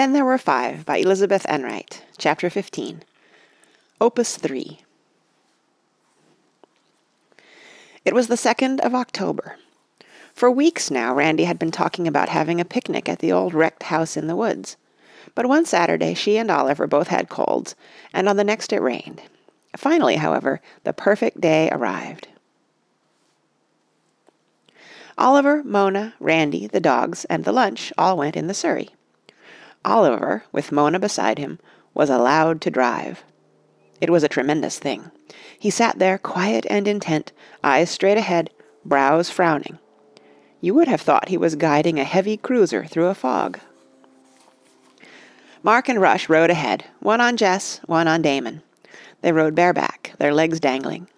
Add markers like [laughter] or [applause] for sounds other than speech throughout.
Then there were five by Elizabeth Enright, Chapter 15. Opus 3. It was the second of October. For weeks now Randy had been talking about having a picnic at the old wrecked house in the woods. But one Saturday she and Oliver both had colds, and on the next it rained. Finally, however, the perfect day arrived. Oliver, Mona, Randy, the dogs, and the lunch all went in the surrey. Oliver, with Mona beside him, was allowed to drive. It was a tremendous thing. He sat there quiet and intent, eyes straight ahead, brows frowning. You would have thought he was guiding a heavy cruiser through a fog. Mark and Rush rode ahead, one on Jess, one on Damon. They rode bareback, their legs dangling.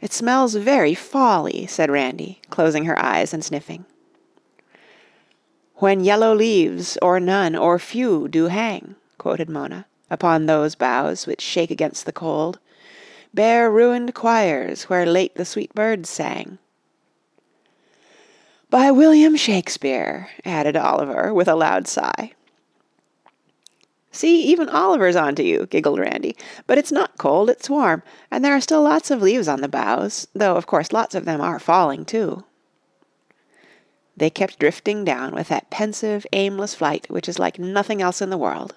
"It smells very fally," said Randy, closing her eyes and sniffing. "When yellow leaves, or none, or few, do hang," quoted Mona upon those boughs which shake against the cold, Bare ruined choirs where late the sweet birds sang. "By William Shakespeare," added Oliver, with a loud sigh. "See, even Oliver's on to you," giggled Randy. "But it's not cold, it's warm, and there are still lots of leaves on the boughs, though of course lots of them are falling, too." They kept drifting down with that pensive, aimless flight which is like nothing else in the world.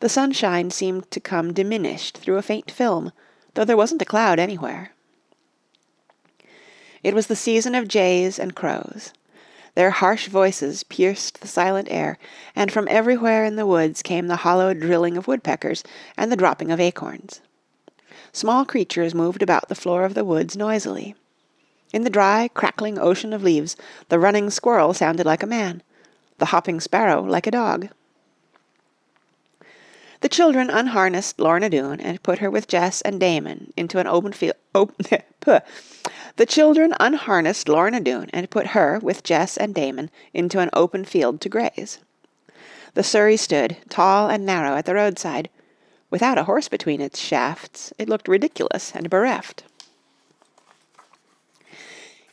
The sunshine seemed to come diminished through a faint film, though there wasn't a cloud anywhere. It was the season of jays and crows. Their harsh voices pierced the silent air, and from everywhere in the woods came the hollow drilling of woodpeckers and the dropping of acorns. Small creatures moved about the floor of the woods noisily. In the dry, crackling ocean of leaves the running squirrel sounded like a man, the hopping sparrow like a dog. The children unharnessed Lorna Doone and put her with Jess and Damon into an open field. Op- [laughs] the children unharnessed Lorna Doone and put her with Jess and Damon into an open field to graze. The surrey stood, tall and narrow, at the roadside. Without a horse between its shafts, it looked ridiculous and bereft.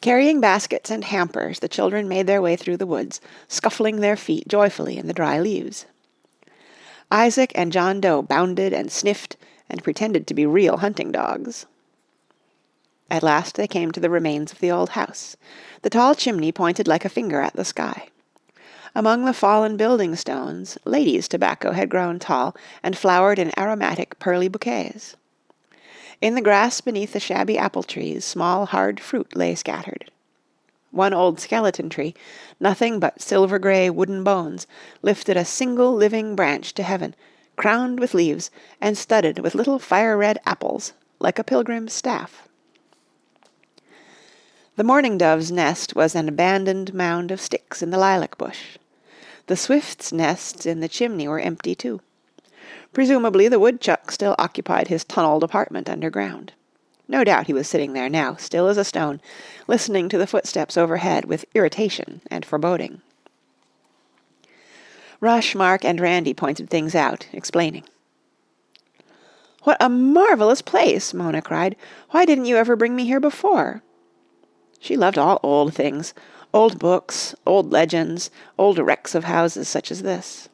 Carrying baskets and hampers, the children made their way through the woods, scuffling their feet joyfully in the dry leaves. Isaac and John Doe bounded and sniffed and pretended to be real hunting dogs. At last they came to the remains of the old house. The tall chimney pointed like a finger at the sky. Among the fallen building stones ladies' tobacco had grown tall and flowered in aromatic pearly bouquets. In the grass beneath the shabby apple trees small hard fruit lay scattered. One old skeleton tree, nothing but silver grey wooden bones, lifted a single living branch to heaven, crowned with leaves and studded with little fire red apples, like a pilgrim's staff. The mourning dove's nest was an abandoned mound of sticks in the lilac bush. The swifts' nests in the chimney were empty too. Presumably the woodchuck still occupied his tunnelled apartment underground. No doubt he was sitting there now, still as a stone, listening to the footsteps overhead with irritation and foreboding. Rush, Mark, and Randy pointed things out, explaining. "What a marvellous place!" Mona cried. "Why didn't you ever bring me here before?" She loved all old things, old books, old legends, old wrecks of houses such as this.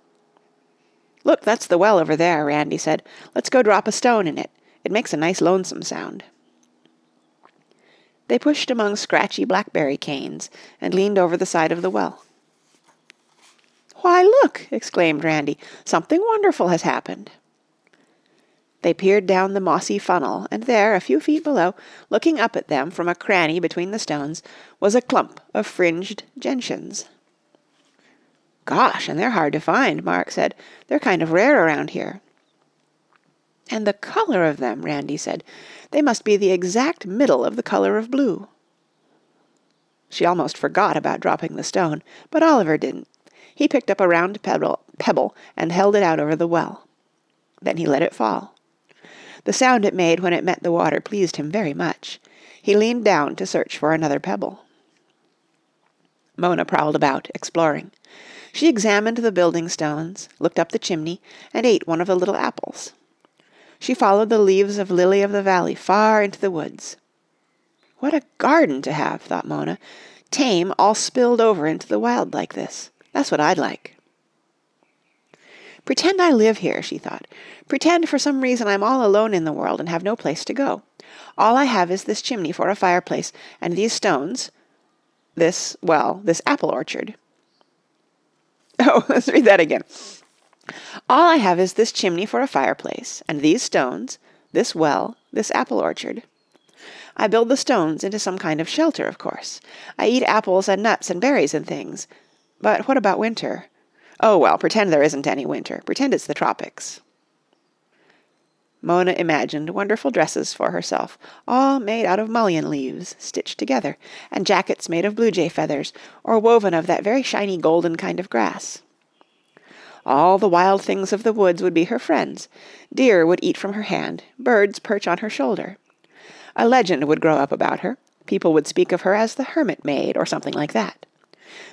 "Look, that's the well over there," Randy said. "Let's go drop a stone in it. It makes a nice lonesome sound." They pushed among scratchy blackberry canes and leaned over the side of the well. "Why, look!" exclaimed Randy. "Something wonderful has happened." They peered down the mossy funnel, and there, a few feet below, looking up at them from a cranny between the stones, was a clump of fringed gentians. "Gosh, and they're hard to find," Mark said. "They're kind of rare around here." "And the colour of them," Randy said. "They must be the exact middle of the colour of blue." She almost forgot about dropping the stone, but Oliver didn't. He picked up a round pebble, pebble and held it out over the well. Then he let it fall. The sound it made when it met the water pleased him very much. He leaned down to search for another pebble. Mona prowled about, exploring. She examined the building stones, looked up the chimney, and ate one of the little apples. She followed the leaves of lily of the valley far into the woods. What a garden to have, thought Mona. Tame all spilled over into the wild like this. That's what I'd like. Pretend I live here, she thought. Pretend for some reason I'm all alone in the world and have no place to go. All I have is this chimney for a fireplace and these stones, this, well, this apple orchard. [laughs] Oh, let's read that again. All I have is this chimney for a fireplace, and these stones, this well, this apple orchard. I build the stones into some kind of shelter, of course. I eat apples and nuts and berries and things. But what about winter? Oh, well, pretend there isn't any winter. Pretend it's the tropics. Mona imagined wonderful dresses for herself, all made out of mullein leaves, stitched together, and jackets made of blue jay feathers, or woven of that very shiny golden kind of grass. All the wild things of the woods would be her friends. Deer would eat from her hand, birds perch on her shoulder. A legend would grow up about her. People would speak of her as the hermit maid, or something like that.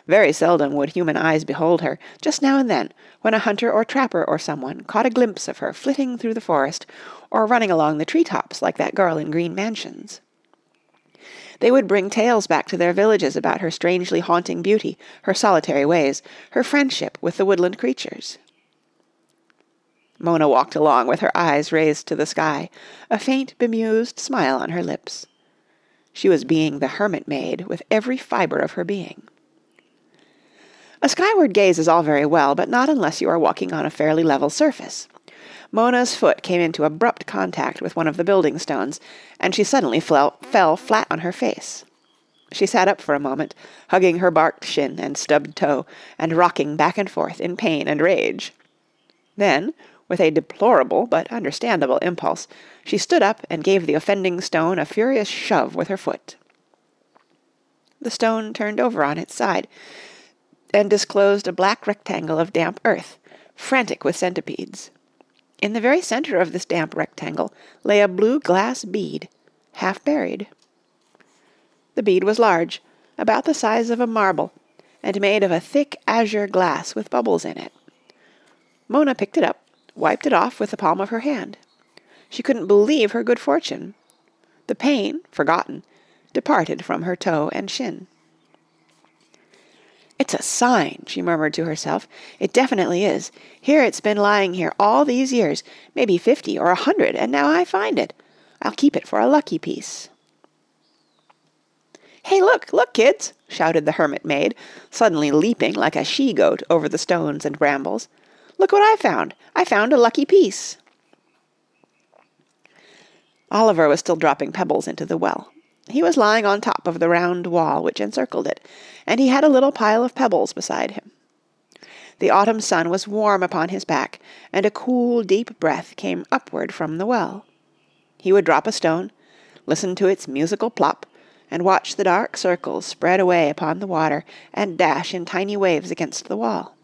Very seldom would human eyes behold her, just now and then, when a hunter or trapper or someone caught a glimpse of her flitting through the forest, or running along the tree tops like that girl in green mansions. They would bring tales back to their villages about her strangely haunting beauty, her solitary ways, her friendship with the woodland creatures. Mona walked along with her eyes raised to the sky, a faint bemused smile on her lips. She was being the hermit maid with every fibre of her being. A skyward gaze is all very well, but not unless you are walking on a fairly level surface. Mona's foot came into abrupt contact with one of the building stones, and she suddenly fell, fell flat on her face. She sat up for a moment, hugging her barked shin and stubbed toe, and rocking back and forth in pain and rage. Then, with a deplorable but understandable impulse, she stood up and gave the offending stone a furious shove with her foot. The stone turned over on its side, and disclosed a black rectangle of damp earth, frantic with centipedes. In the very centre of this damp rectangle lay a blue glass bead, half buried. The bead was large, about the size of a marble, and made of a thick azure glass with bubbles in it. Mona picked it up, wiped it off with the palm of her hand. She couldn't believe her good fortune. The pain, forgotten, departed from her toe and shin. It's a sign, she murmured to herself. It definitely is. Here it's been lying here all these years, maybe fifty or a hundred, and now I find it. I'll keep it for a lucky piece. Hey, look, look, kids, shouted the hermit maid, suddenly leaping like a she-goat over the stones and brambles. Look what I found. I found a lucky piece. Oliver was still dropping pebbles into the well. He was lying on top of the round wall which encircled it, and he had a little pile of pebbles beside him. The autumn sun was warm upon his back, and a cool, deep breath came upward from the well. He would drop a stone, listen to its musical plop, and watch the dark circles spread away upon the water and dash in tiny waves against the wall.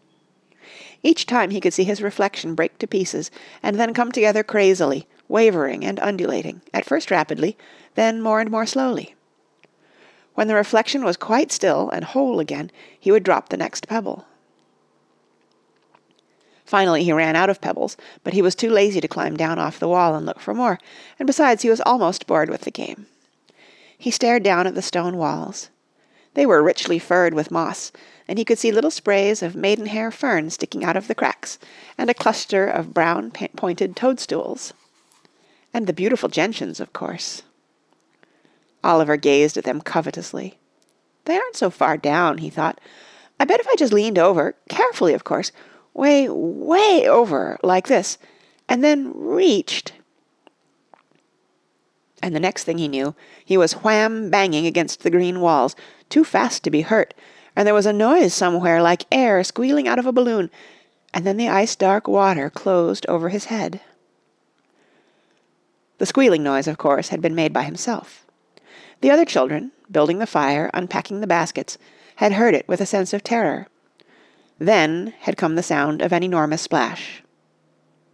Each time he could see his reflection break to pieces and then come together crazily, wavering and undulating, at first rapidly, then more and more slowly. When the reflection was quite still and whole again, he would drop the next pebble. Finally he ran out of pebbles, but he was too lazy to climb down off the wall and look for more, and besides he was almost bored with the game. He stared down at the stone walls. They were richly furred with moss, and he could see little sprays of maidenhair fern sticking out of the cracks, and a cluster of brown pointed toadstools. And the beautiful gentians, of course. Oliver gazed at them covetously. They aren't so far down, he thought. I bet if I just leaned over, carefully of course, way, way over, like this, and then reached. And the next thing he knew, he was wham banging against the green walls, too fast to be hurt, and there was a noise somewhere like air squealing out of a balloon, and then the ice dark water closed over his head. The squealing noise, of course, had been made by himself. The other children, building the fire, unpacking the baskets, had heard it with a sense of terror. Then had come the sound of an enormous splash.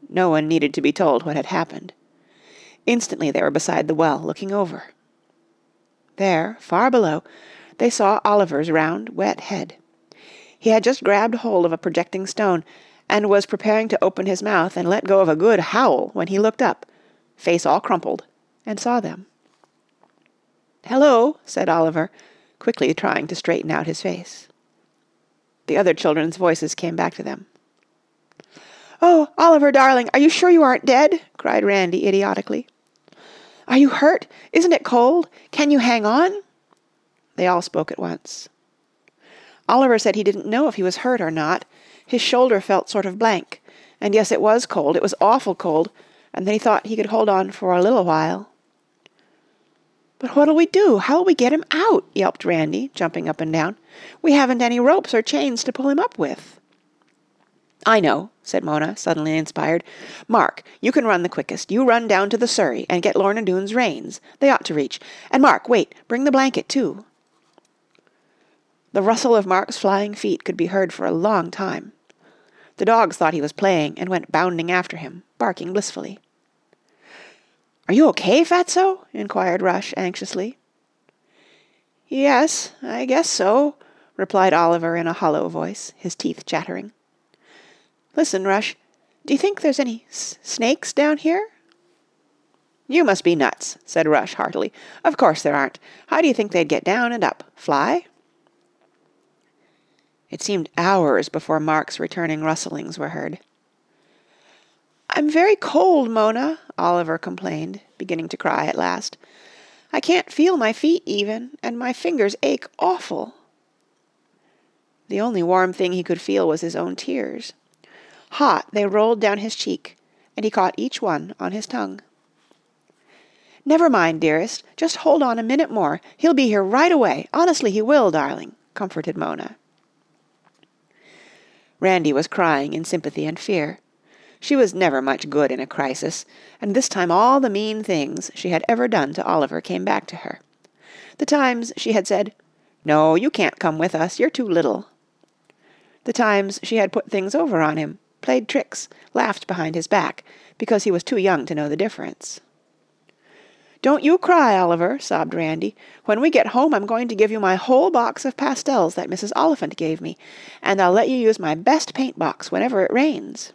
No one needed to be told what had happened. Instantly they were beside the well, looking over. There, far below, they saw Oliver's round, wet head. He had just grabbed hold of a projecting stone, and was preparing to open his mouth and let go of a good howl when he looked up, face all crumpled, and saw them. "Hello," said Oliver, quickly trying to straighten out his face. The other children's voices came back to them. Oh, Oliver, darling, are you sure you aren't dead? cried Randy idiotically. Are you hurt? Isn't it cold? Can you hang on? They all spoke at once. Oliver said he didn't know if he was hurt or not. His shoulder felt sort of blank. And yes, it was cold. It was awful cold. And then he thought he could hold on for a little while. But what'll we do? How'll we get him out? yelped Randy, jumping up and down. We haven't any ropes or chains to pull him up with. I know, said Mona, suddenly inspired. Mark, you can run the quickest. You run down to the surrey and get Lorna Doone's reins. They ought to reach. And Mark, wait, bring the blanket too. The rustle of Mark's flying feet could be heard for a long time. The dogs thought he was playing and went bounding after him, barking blissfully. Are you okay, Fatso? inquired Rush anxiously. Yes, I guess so, replied Oliver in a hollow voice, his teeth chattering. Listen, Rush, do you think there's any snakes down here? You must be nuts, said Rush heartily. Of course there aren't. How do you think they'd get down and up? Fly? It seemed hours before Mark's returning rustlings were heard. I'm very cold, Mona, Oliver complained, beginning to cry at last. I can't feel my feet even, and my fingers ache awful. The only warm thing he could feel was his own tears. Hot, they rolled down his cheek, and he caught each one on his tongue. Never mind, dearest. Just hold on a minute more. He'll be here right away. Honestly, he will, darling, comforted Mona. Randy was crying in sympathy and fear. She was never much good in a crisis, and this time all the mean things she had ever done to Oliver came back to her. The times she had said, No, you can't come with us, you're too little. The times she had put things over on him, played tricks, laughed behind his back, because he was too young to know the difference. Don't you cry, Oliver, sobbed Randy. When we get home I'm going to give you my whole box of pastels that Mrs. Oliphant gave me, and I'll let you use my best paint box whenever it rains.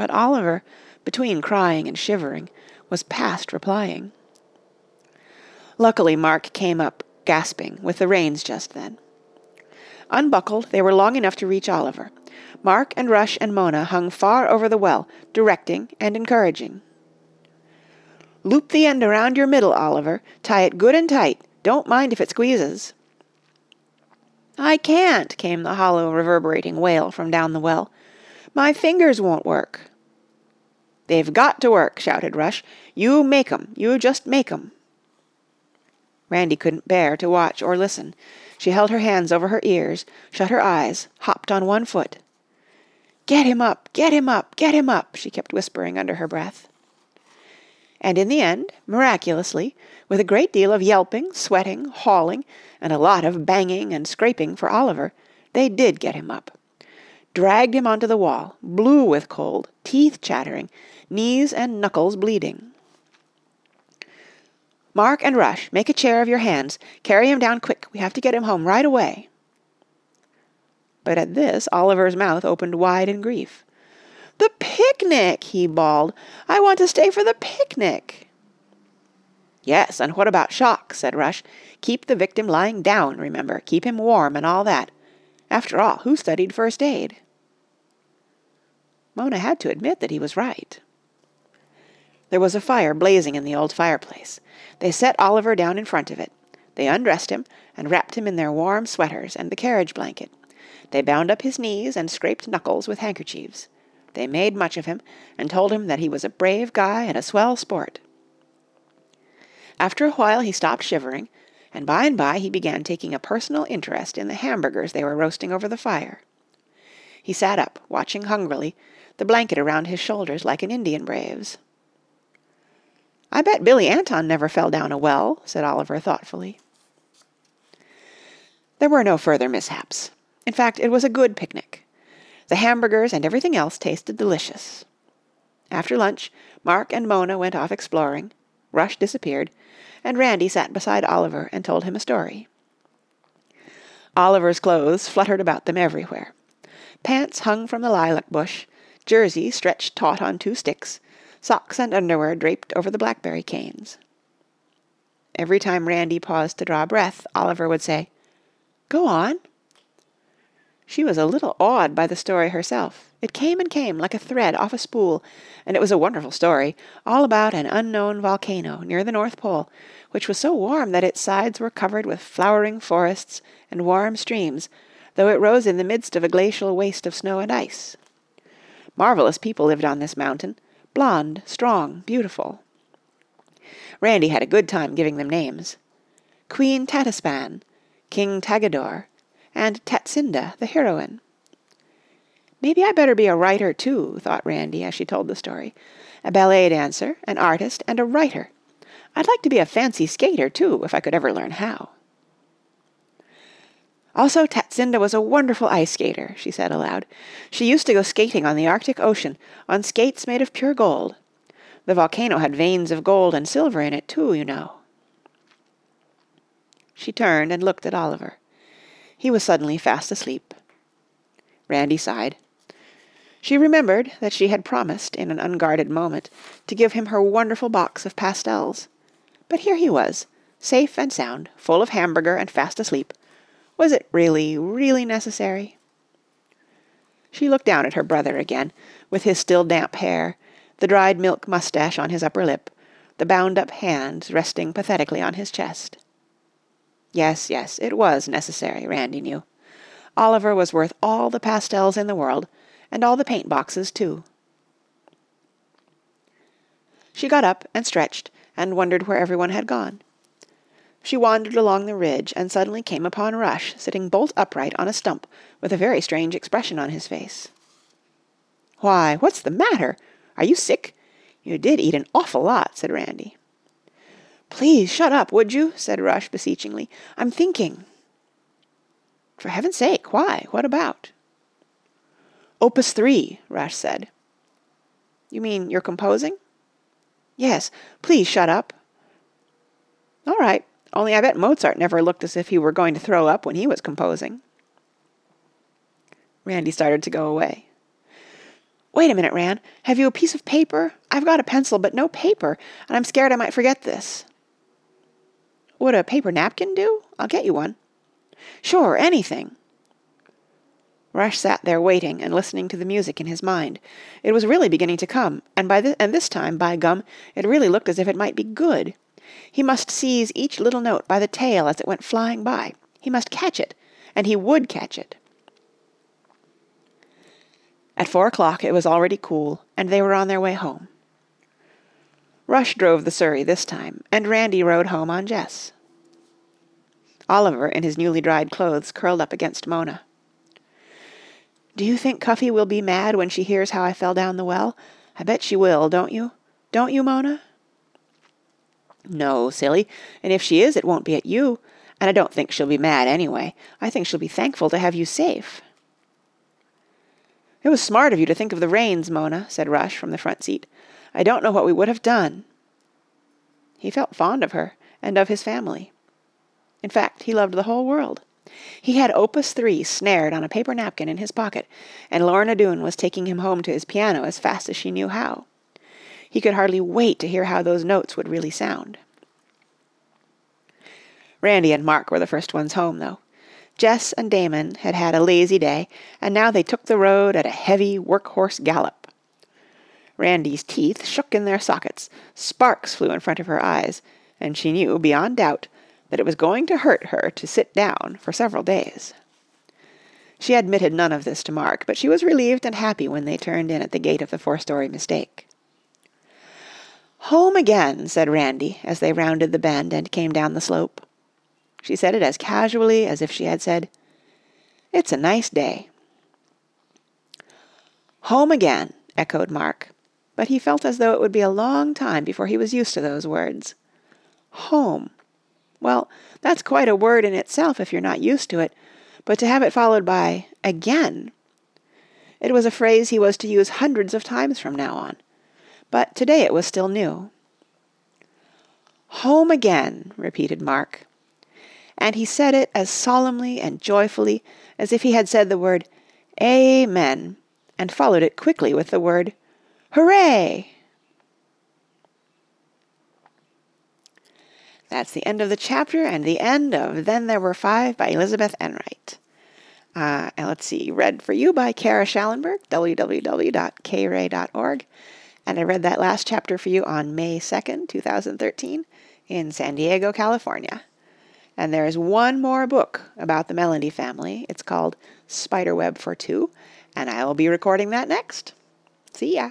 But Oliver, between crying and shivering, was past replying. Luckily Mark came up, gasping, with the reins just then. Unbuckled, they were long enough to reach Oliver. Mark and Rush and Mona hung far over the well, directing and encouraging. Loop the end around your middle, Oliver. Tie it good and tight. Don't mind if it squeezes. I can't, came the hollow, reverberating wail from down the well. My fingers won't work. They've got to work, shouted Rush. You make 'em. You just make 'em. Randy couldn't bear to watch or listen. She held her hands over her ears, shut her eyes, hopped on one foot. Get him up, get him up, get him up, she kept whispering under her breath. And in the end, miraculously, with a great deal of yelping, sweating, hauling, and a lot of banging and scraping for Oliver, they did get him up. Dragged him onto the wall, blue with cold, teeth chattering, knees and knuckles bleeding. Mark and Rush, make a chair of your hands. Carry him down quick. We have to get him home right away. But at this Oliver's mouth opened wide in grief. "The picnic!" he bawled. "I want to stay for the picnic!" "Yes, and what about shock?" said Rush. "Keep the victim lying down, remember. Keep him warm and all that. After all, who studied first aid?" Mona had to admit that he was right. There was a fire blazing in the old fireplace. They set Oliver down in front of it. They undressed him and wrapped him in their warm sweaters and the carriage blanket. They bound up his knees and scraped knuckles with handkerchiefs. They made much of him, and told him that he was a brave guy and a swell sport. After a while he stopped shivering, and by and by he began taking a personal interest in the hamburgers they were roasting over the fire. He sat up, watching hungrily, the blanket around his shoulders like an Indian brave's. I bet Billy Anton never fell down a well, said Oliver thoughtfully. There were no further mishaps. In fact, it was a good picnic. The hamburgers and everything else tasted delicious. After lunch, Mark and Mona went off exploring, Rush disappeared, and Randy sat beside Oliver and told him a story. Oliver's clothes fluttered about them everywhere. Pants hung from the lilac bush, jersey stretched taut on two sticks, socks and underwear draped over the blackberry canes. Every time Randy paused to draw breath, Oliver would say, "Go on." She was a little awed by the story herself. It came and came like a thread off a spool, and it was a wonderful story, all about an unknown volcano near the North Pole, which was so warm that its sides were covered with flowering forests and warm streams, though it rose in the midst of a glacial waste of snow and ice. Marvelous people lived on this mountain, blond, strong, beautiful. Randy had a good time giving them names. Queen Tatispan, King Tagador, and Tatsinda, the heroine. Maybe I better be a writer, too, thought Randy as she told the story. A ballet dancer, an artist, and a writer. I'd like to be a fancy skater, too, if I could ever learn how. Also, Tatsinda was a wonderful ice skater, she said aloud. She used to go skating on the Arctic Ocean on skates made of pure gold. The volcano had veins of gold and silver in it, too, you know. She turned and looked at Oliver. He was suddenly fast asleep. Randy sighed. She remembered that she had promised, in an unguarded moment, to give him her wonderful box of pastels. But here he was, safe and sound, full of hamburger and fast asleep. Was it really, really necessary? She looked down at her brother again, with his still damp hair, the dried milk moustache on his upper lip, the bound-up hands resting pathetically on his chest. Yes, yes, it was necessary, Randy knew. Oliver was worth all the pastels in the world, and all the paint boxes, too. She got up and stretched and wondered where everyone had gone. She wandered along the ridge and suddenly came upon Rush sitting bolt upright on a stump with a very strange expression on his face. "Why, what's the matter? Are you sick? You did eat an awful lot," said Randy. "Please shut up, would you?" said Rush beseechingly. "I'm thinking." "For heaven's sake, why? What about?" "Opus 3," Rush said. "You mean you're composing?" "Yes. Please shut up." "All right. Only I bet Mozart never looked as if he were going to throw up when he was composing." Randy started to go away. "Wait a minute, Ran. Have you a piece of paper? I've got a pencil, but no paper, and I'm scared I might forget this." Would a paper napkin do? I'll get you one. Sure, anything. Rush sat there waiting and listening to the music in his mind. It was really beginning to come, and by and this time, by gum, it really looked as if it might be good. He must seize each little note by the tail as it went flying by. He must catch it, and he would catch it. At four o'clock it was already cool, and they were on their way home. Rush drove the surrey this time, and Randy rode home on Jess. Oliver, in his newly dried clothes, curled up against Mona. "Do you think Cuffy will be mad when she hears how I fell down the well? I bet she will, don't you? Don't you, Mona?" "No, silly, and if she is it won't be at you, and I don't think she'll be mad anyway. I think she'll be thankful to have you safe." "It was smart of you to think of the reins, Mona," said Rush from the front seat. I don't know what we would have done." He felt fond of her and of his family. In fact, he loved the whole world. He had Opus 3 snared on a paper napkin in his pocket, and Lorna Doone was taking him home to his piano as fast as she knew how. He could hardly wait to hear how those notes would really sound. Randy and Mark were the first ones home, though. Jess and Damon had had a lazy day, and now they took the road at a heavy work-horse gallop. Randy's teeth shook in their sockets, sparks flew in front of her eyes, and she knew, beyond doubt, that it was going to hurt her to sit down for several days. She admitted none of this to Mark, but she was relieved and happy when they turned in at the gate of the four-story mistake. "Home again," said Randy, as they rounded the bend and came down the slope. She said it as casually as if she had said, "It's a nice day." "Home again," echoed Mark but he felt as though it would be a long time before he was used to those words. Home. Well, that's quite a word in itself if you're not used to it, but to have it followed by again. It was a phrase he was to use hundreds of times from now on. But today it was still new. Home again, repeated Mark. And he said it as solemnly and joyfully as if he had said the word Amen, and followed it quickly with the word Hooray! That's the end of the chapter and the end of Then There Were Five by Elizabeth Enright. Uh, and let's see, read for you by Kara Shallenberg, www.kayray.org. And I read that last chapter for you on May 2nd, 2013, in San Diego, California. And there's one more book about the Melendy family. It's called Spiderweb for Two, and I will be recording that next. See ya.